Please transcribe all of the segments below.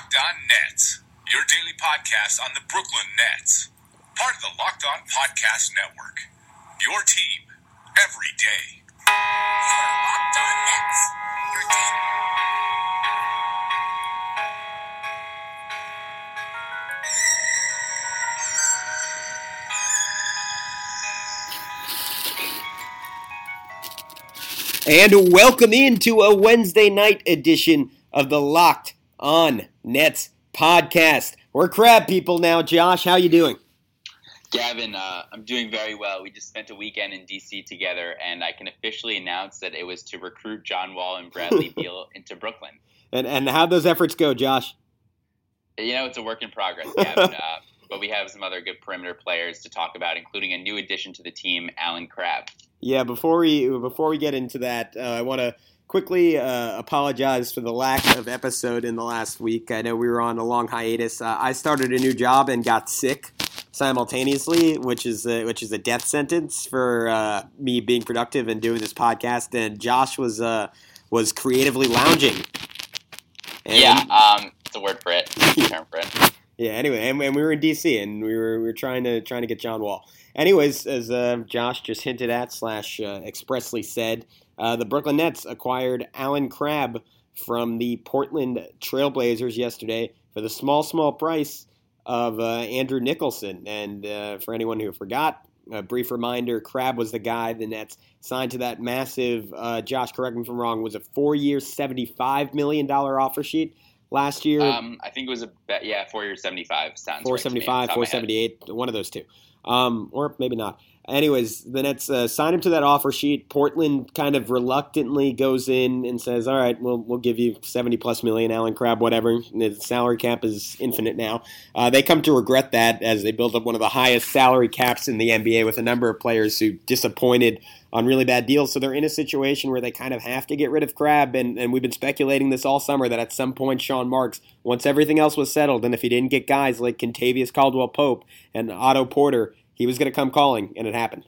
Locked On Nets, your daily podcast on the Brooklyn Nets. Part of the Locked On Podcast Network. Your team every day. You are Locked On Nets, your daily. And welcome into a Wednesday night edition of the Locked On Nets podcast. We're crab people now. Josh, how you doing? Gavin, uh, I'm doing very well. We just spent a weekend in DC together, and I can officially announce that it was to recruit John Wall and Bradley Beal into Brooklyn. And and how'd those efforts go, Josh? You know, it's a work in progress, Gavin. uh, but we have some other good perimeter players to talk about, including a new addition to the team, Allen Crabbe. Yeah, before we before we get into that, uh, I want to quickly uh, apologize for the lack of episode in the last week. I know we were on a long hiatus. Uh, I started a new job and got sick simultaneously, which is a, which is a death sentence for uh, me being productive and doing this podcast. And Josh was uh, was creatively lounging. And- yeah, um, it's a word for it, term for it. Yeah. Anyway, and, and we were in DC, and we were we were trying to trying to get John Wall. Anyways, as uh, Josh just hinted at slash uh, expressly said, uh, the Brooklyn Nets acquired Allen Crabbe from the Portland Trailblazers yesterday for the small small price of uh, Andrew Nicholson. And uh, for anyone who forgot, a brief reminder: Crabbe was the guy the Nets signed to that massive. Uh, Josh, correct me if I'm wrong. Was a four-year, seventy-five million dollar offer sheet last year? Um, I think it was a. Yeah, four years, sounds. right to me 475, off the top of my head. 478, one of those two. Um, or maybe not. Anyways, the Nets uh, sign him to that offer sheet. Portland kind of reluctantly goes in and says, "All right, we'll we'll give you seventy plus million, Allen Crabbe, whatever." The salary cap is infinite now. Uh, they come to regret that as they build up one of the highest salary caps in the NBA with a number of players who disappointed on really bad deals. So they're in a situation where they kind of have to get rid of Crabbe. And, and we've been speculating this all summer that at some point Sean Marks, once everything else was settled, and if he didn't get guys like Kentavious Caldwell Pope and Otto Porter, he was going to come calling, and it happened.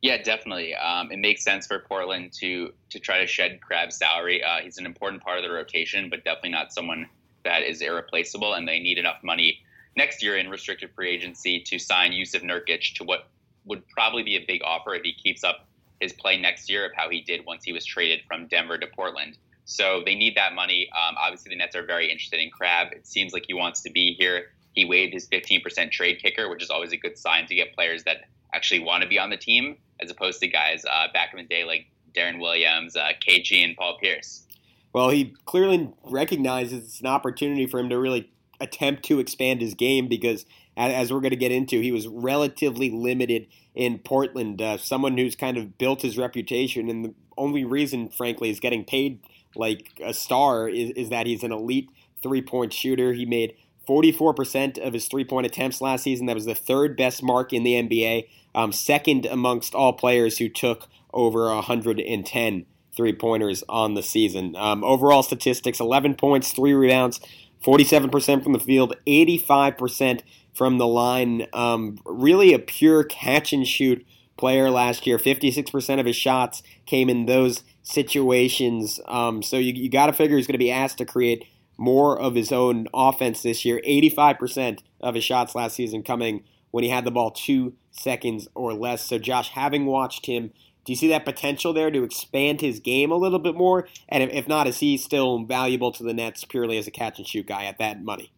Yeah, definitely. Um, it makes sense for Portland to to try to shed Crabbe's salary. Uh, he's an important part of the rotation, but definitely not someone that is irreplaceable. And they need enough money next year in restricted free agency to sign Yusuf Nurkic to what would probably be a big offer if he keeps up his play next year of how he did once he was traded from Denver to Portland. So they need that money. Um, obviously, the Nets are very interested in Crabbe. It seems like he wants to be here. He waived his 15% trade kicker, which is always a good sign to get players that actually want to be on the team, as opposed to guys uh, back in the day like Deron Williams, uh, KG, and Paul Pierce. Well, he clearly recognizes it's an opportunity for him to really attempt to expand his game because, as we're going to get into, he was relatively limited in Portland. Uh, someone who's kind of built his reputation, and the only reason, frankly, is getting paid like a star is, is that he's an elite three point shooter. He made 44% of his three point attempts last season. That was the third best mark in the NBA, um, second amongst all players who took over 110 three pointers on the season. Um, overall statistics 11 points, three rebounds, 47% from the field, 85% from the line. Um, really a pure catch and shoot player last year. 56% of his shots came in those situations. Um, so you, you got to figure he's going to be asked to create more of his own offense this year. 85% of his shots last season coming when he had the ball two seconds or less. So, Josh, having watched him, do you see that potential there to expand his game a little bit more? And if, not, is he still valuable to the Nets purely as a catch and shoot guy at that money?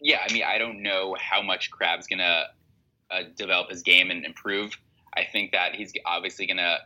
Yeah, I mean, I don't know how much Crabbe's going to uh, develop his game and improve. I think that he's obviously going to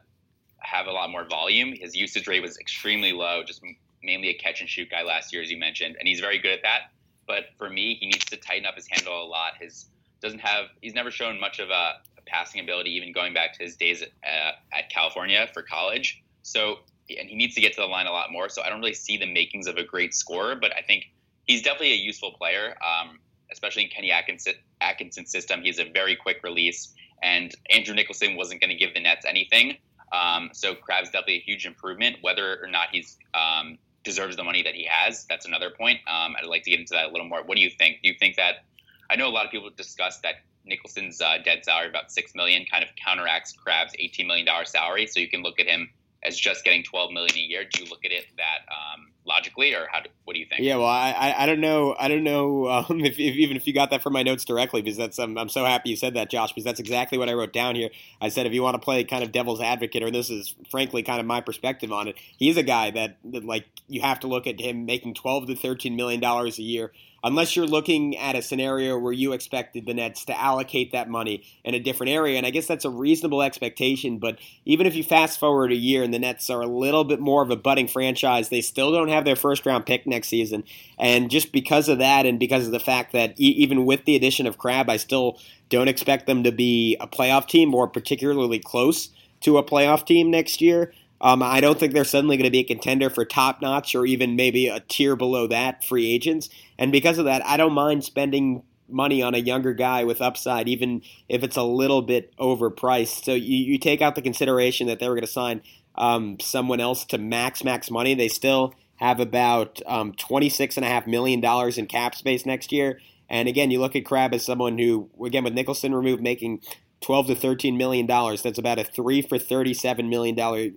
have a lot more volume. His usage rate was extremely low, just mainly a catch and shoot guy last year, as you mentioned, and he's very good at that. But for me, he needs to tighten up his handle a lot. His doesn't have he's never shown much of a, a passing ability, even going back to his days at, uh, at California for college. So and he needs to get to the line a lot more. So I don't really see the makings of a great scorer, but I think he's definitely a useful player, um, especially in Kenny Atkinson, Atkinson's system. He's a very quick release, and Andrew Nicholson wasn't going to give the Nets anything. Um, so Crabbe's definitely a huge improvement. Whether or not he's um, deserves the money that he has, that's another point. Um, I'd like to get into that a little more. What do you think? Do you think that? I know a lot of people discuss that Nicholson's uh, dead salary, about six million, kind of counteracts Crabbe's eighteen million dollar salary. So you can look at him as just getting 12 million a year. Do you look at it that um, logically, or how? Do, what do you think? Yeah, well, I, I, don't know, I don't know um, if, if, even if you got that from my notes directly, because that's um, I'm so happy you said that, Josh, because that's exactly what I wrote down here. I said if you want to play kind of devil's advocate, or this is frankly kind of my perspective on it, he's a guy that, that like you have to look at him making 12 to 13 million dollars a year unless you're looking at a scenario where you expected the Nets to allocate that money in a different area. And I guess that's a reasonable expectation. But even if you fast forward a year and the Nets are a little bit more of a budding franchise, they still don't have their first round pick next season. And just because of that, and because of the fact that e- even with the addition of Crabbe, I still don't expect them to be a playoff team or particularly close to a playoff team next year. Um, I don't think they're suddenly going to be a contender for top notch or even maybe a tier below that free agents. And because of that, I don't mind spending money on a younger guy with upside, even if it's a little bit overpriced. So you, you take out the consideration that they were going to sign um, someone else to max max money. They still have about um, $26.5 million in cap space next year. And again, you look at Crabbe as someone who, again, with Nicholson removed, making 12 to 13 million dollars. That's about a three for 37 million dollar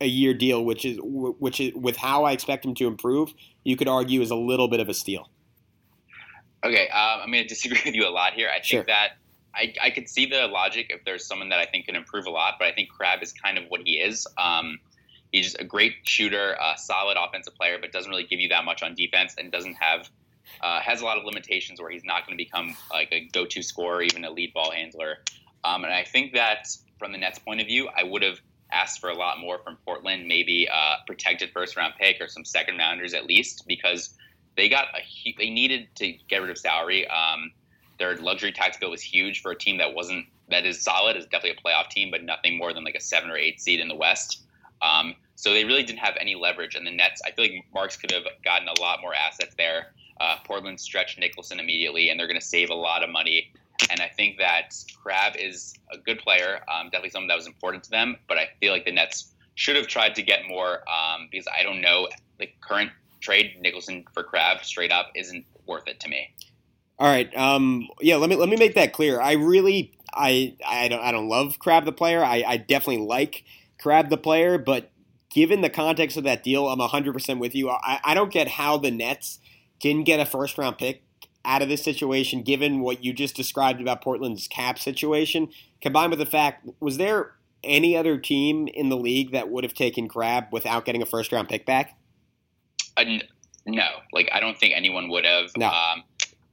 a year deal, which is which is with how I expect him to improve, you could argue is a little bit of a steal. Okay, um, I'm going to disagree with you a lot here. I think Sure. that I, I could see the logic if there's someone that I think can improve a lot, but I think Crabbe is kind of what he is. Um, he's a great shooter, a solid offensive player, but doesn't really give you that much on defense, and doesn't have uh, has a lot of limitations where he's not going to become like a go-to scorer, even a lead ball handler. Um, and I think that from the Nets' point of view, I would have asked for a lot more from Portland, maybe a protected first-round pick or some second rounders at least, because they got a they needed to get rid of salary. Um, their luxury tax bill was huge for a team that wasn't that is solid, is definitely a playoff team, but nothing more than like a seven or eight seed in the West. Um, so they really didn't have any leverage. And the Nets, I feel like Marks could have gotten a lot more assets there. Uh, Portland stretched Nicholson immediately, and they're going to save a lot of money. And I think that Crabbe is a good player, um, definitely something that was important to them. But I feel like the Nets should have tried to get more um, because I don't know the current trade Nicholson for Crabbe straight up isn't worth it to me. All right. Um, yeah. Let me let me make that clear. I really I I don't I don't love Crabbe the player. I, I definitely like Crabbe the player, but given the context of that deal, I'm 100 percent with you. I, I don't get how the Nets didn't get a first round pick out of this situation, given what you just described about Portland's cap situation, combined with the fact was there any other team in the league that would have taken Crabbe without getting a first round pick back? Uh, no, like I don't think anyone would have. No. Um,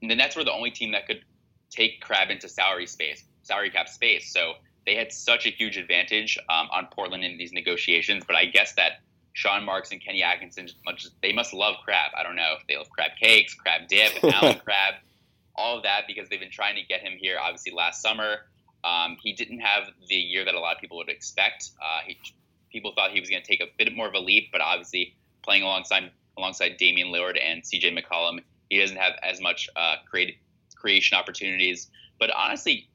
the Nets were the only team that could take Crabbe into salary space, salary cap space. So they had such a huge advantage um, on Portland in these negotiations. But I guess that Sean Marks and Kenny Atkinson, much they must love Crabbe. I don't know if they love crab cakes, crab dip, Allen Crabbe, all of that because they've been trying to get him here. Obviously, last summer um, he didn't have the year that a lot of people would expect. Uh, he, people thought he was going to take a bit more of a leap, but obviously playing alongside alongside Damian Lillard and CJ McCollum, he doesn't have as much uh, create, creation opportunities. But honestly,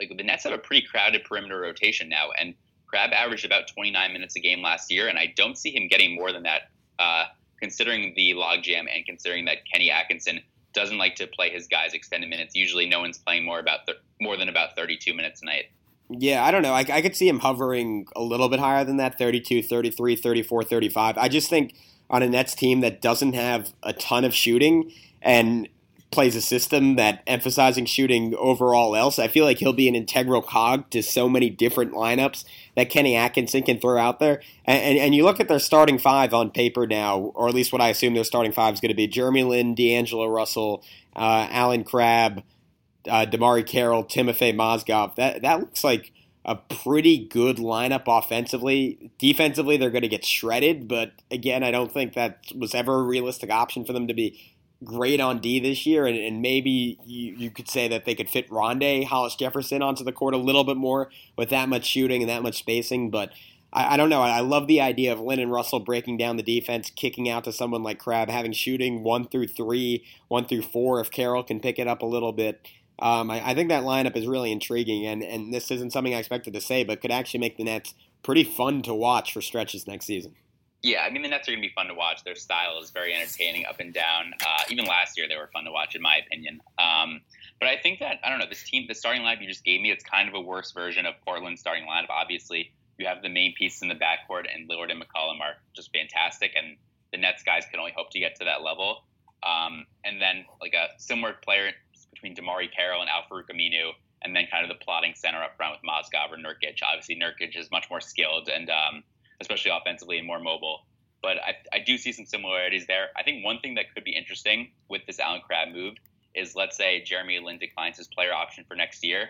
like the Nets have a pretty crowded perimeter rotation now, and Crabbe averaged about 29 minutes a game last year, and I don't see him getting more than that, uh, considering the logjam and considering that Kenny Atkinson doesn't like to play his guys extended minutes. Usually, no one's playing more about th- more than about 32 minutes a night. Yeah, I don't know. I, I could see him hovering a little bit higher than that 32, 33, 34, 35. I just think on a Nets team that doesn't have a ton of shooting and plays a system that emphasizing shooting over all else, I feel like he'll be an integral cog to so many different lineups that Kenny Atkinson can throw out there. And, and, and you look at their starting five on paper now, or at least what I assume their starting five is going to be Jeremy Lin, D'Angelo Russell, uh, Allen Crabbe, uh, DeMarre Carroll, Timofey Mozgov. That that looks like a pretty good lineup offensively. Defensively, they're going to get shredded, but again, I don't think that was ever a realistic option for them to be great on D this year. And, and maybe you, you could say that they could fit Rondae Hollis Jefferson onto the court a little bit more with that much shooting and that much spacing, but. I, I don't know. I, I love the idea of Lin and Russell breaking down the defense, kicking out to someone like Crabbe, having shooting one through three, one through four. If Carroll can pick it up a little bit, um, I, I think that lineup is really intriguing, and, and this isn't something I expected to say, but could actually make the Nets pretty fun to watch for stretches next season. Yeah, I mean the Nets are going to be fun to watch. Their style is very entertaining, up and down. Uh, even last year, they were fun to watch, in my opinion. Um, but I think that I don't know this team, the starting lineup you just gave me, it's kind of a worse version of Portland's starting lineup. Obviously, you have the main pieces in the backcourt, and Lillard and McCollum are just fantastic, and the Nets guys can only hope to get to that level. Um, and then like a similar player between DeMarre Carroll and Al-Farouq Aminu, and then kind of the plotting center up front with Mozgov or Nurkic. Obviously, Nurkic is much more skilled and um, especially offensively and more mobile. But I, I do see some similarities there. I think one thing that could be interesting with this Allen Crabbe move is let's say Jeremy Lin declines his player option for next year,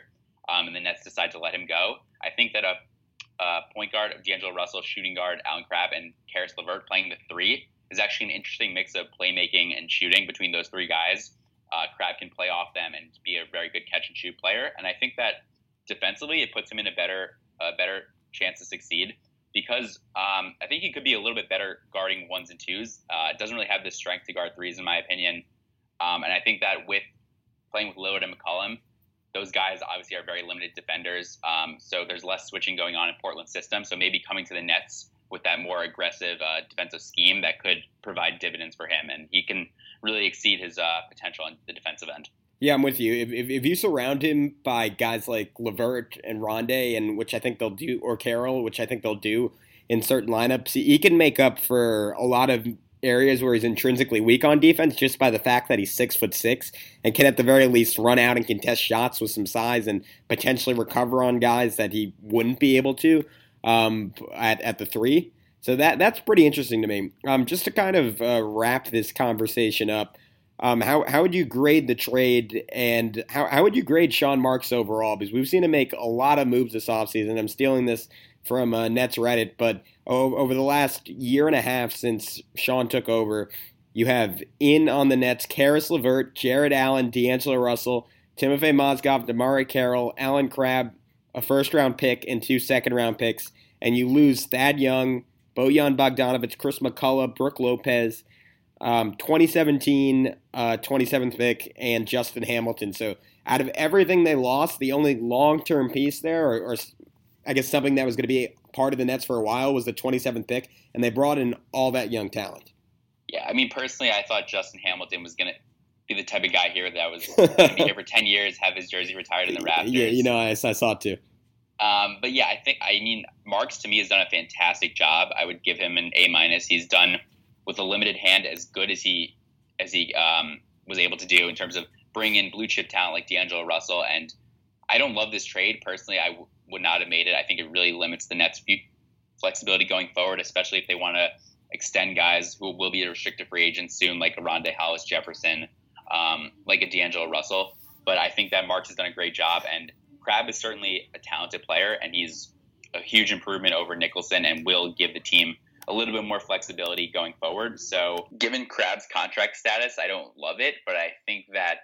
um, and the Nets decide to let him go. I think that a, a point guard of D'Angelo Russell, shooting guard Allen Crabbe, and Caris LeVert playing the three is actually an interesting mix of playmaking and shooting between those three guys. Uh, Crabbe can play off them and be a very good catch and shoot player, and I think that defensively it puts him in a better a better chance to succeed because um, I think he could be a little bit better guarding ones and twos. Uh, doesn't really have the strength to guard threes, in my opinion. Um, and I think that with playing with Lillard and McCollum, those guys obviously are very limited defenders. Um, so there's less switching going on in Portland's system. So maybe coming to the Nets with that more aggressive uh, defensive scheme that could provide dividends for him, and he can really exceed his uh, potential on the defensive end. Yeah, I'm with you. If, if, if, you surround him by guys like LeVert and Rondae, and which I think they'll do, or Carroll, which I think they'll do in certain lineups, he can make up for a lot of areas where he's intrinsically weak on defense just by the fact that he's six foot six and can at the very least run out and contest shots with some size and potentially recover on guys that he wouldn't be able to um, at at the three. So that that's pretty interesting to me. Um, just to kind of uh, wrap this conversation up, um, how how would you grade the trade and how how would you grade Sean Marks overall? Because we've seen him make a lot of moves this offseason. I'm stealing this from uh, Nets Reddit, but over the last year and a half since Sean took over, you have in on the Nets Caris LeVert, Jarrett Allen, D'Angelo Russell, Timofey Mozgov, DeMarre Carroll, Allen Crabbe, a first round pick, and two second round picks. And you lose Thad Young, Bojan Bogdanovic, Chris McCullough, Brook Lopez, um, 2017 uh, 27th pick, and Justin Hamilton. So out of everything they lost, the only long term piece there, or, or I guess something that was going to be part of the Nets for a while was the 27th pick, and they brought in all that young talent. Yeah, I mean, personally, I thought Justin Hamilton was going to be the type of guy here that was going to be here for 10 years, have his jersey retired in the Raptors. Yeah, you know, I, I saw it too. Um, but yeah, I think I mean Marks to me has done a fantastic job. I would give him an A minus. He's done with a limited hand as good as he as he um, was able to do in terms of bringing in blue chip talent like D'Angelo Russell. And I don't love this trade personally. I w- would not have made it. I think it really limits the Nets' flexibility going forward, especially if they want to extend guys who will be a restricted free agents soon, like a Rondae Hollis Jefferson, um, like a D'Angelo Russell. But I think that Marks has done a great job, and Crabbe is certainly a talented player, and he's a huge improvement over Nicholson, and will give the team a little bit more flexibility going forward. So, given Crabbe's contract status, I don't love it, but I think that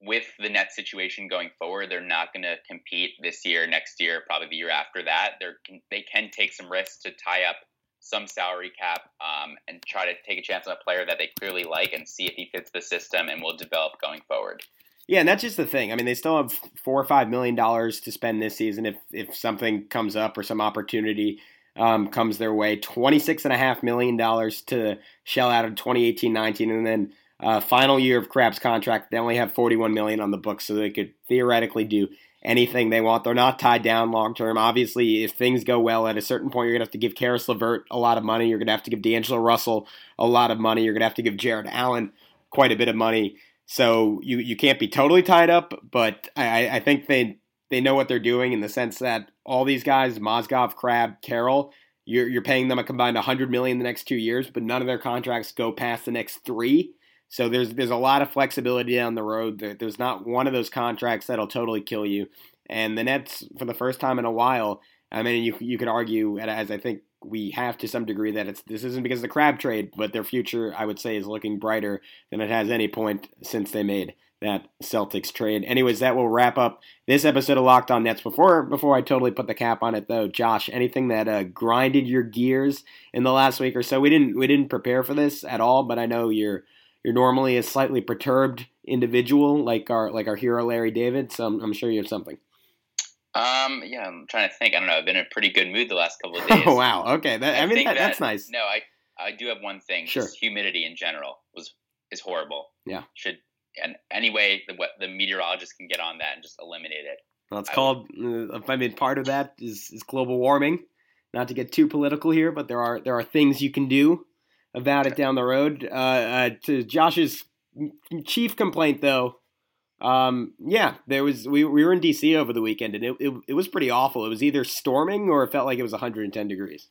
with the net situation going forward, they're not going to compete this year, next year, probably the year after that. They're, they can take some risks to tie up some salary cap um, and try to take a chance on a player that they clearly like and see if he fits the system and will develop going forward. Yeah, and that's just the thing. I mean, they still have four or five million dollars to spend this season if if something comes up or some opportunity um, comes their way. Twenty six and a half million dollars to shell out in 2018-19, and then uh, final year of Crabbe's contract, they only have 41 million on the books, so they could theoretically do anything they want. They're not tied down long term. Obviously, if things go well, at a certain point, you're gonna have to give Caris LeVert a lot of money. You're gonna have to give D'Angelo Russell a lot of money. You're gonna have to give Jarrett Allen quite a bit of money. So you you can't be totally tied up, but I, I think they they know what they're doing in the sense that all these guys, Mozgov, Crabbe, Carroll, you're you're paying them a combined 100 million the next two years, but none of their contracts go past the next three. So there's there's a lot of flexibility down the road. There's not one of those contracts that'll totally kill you. And the Nets, for the first time in a while, I mean, you you could argue, as I think we have to some degree, that it's this isn't because of the Crabbe trade, but their future, I would say, is looking brighter than it has any point since they made that Celtics trade. Anyways, that will wrap up this episode of Locked On Nets. Before before I totally put the cap on it, though, Josh, anything that uh, grinded your gears in the last week or so? We didn't we didn't prepare for this at all, but I know you're you're normally a slightly perturbed individual like our like our hero Larry David. So I'm, I'm sure you have something. Um, yeah, I'm trying to think. I don't know. I've been in a pretty good mood the last couple of days. Oh wow. Okay. That, I, I, mean that, that, that's nice. No, I I do have one thing. Sure. Just humidity in general was is horrible. Yeah. Should and anyway the the meteorologist can get on that and just eliminate it. Well, it's I called. Uh, I mean, part of that is is global warming. not to get too political here, but there are there are things you can do about it down the road. Uh, uh, to Josh's chief complaint, though, um, yeah, there was we, we were in DC over the weekend, and it, it, it was pretty awful. It was either storming or it felt like it was 110 degrees.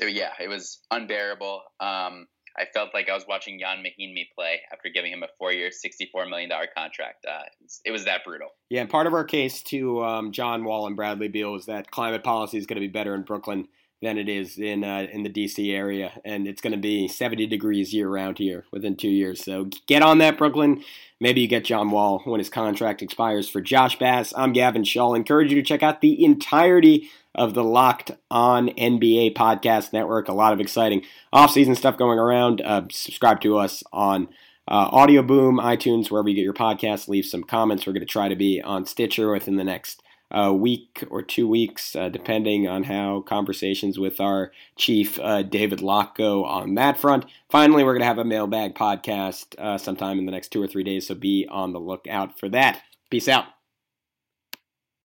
yeah, it was unbearable. Um, I felt like I was watching Ian Mahinmi play after giving him a four-year, $64 million contract. Uh, it was that brutal. Yeah, and part of our case to um, John Wall and Bradley Beal is that climate policy is going to be better in Brooklyn than it is in uh, in the DC area, and it's going to be 70 degrees year round here within two years. So get on that, Brooklyn. Maybe you get John Wall when his contract expires. For Josh Bass, I'm Gavin Shaw. encourage you to check out the entirety of the Locked On NBA podcast network. A lot of exciting offseason stuff going around. Uh, subscribe to us on uh, Audioboom, iTunes, wherever you get your podcasts. Leave some comments. We're going to try to be on Stitcher within the next a week or two weeks, uh, depending on how conversations with our chief, uh, David Locke, go on that front. Finally, we're going to have a mailbag podcast uh, sometime in the next two or three days, so be on the lookout for that. Peace out.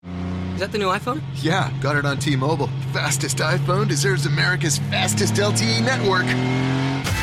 Is that the new iPhone? Yeah, got it on T Mobile. Fastest iPhone deserves America's fastest LTE network.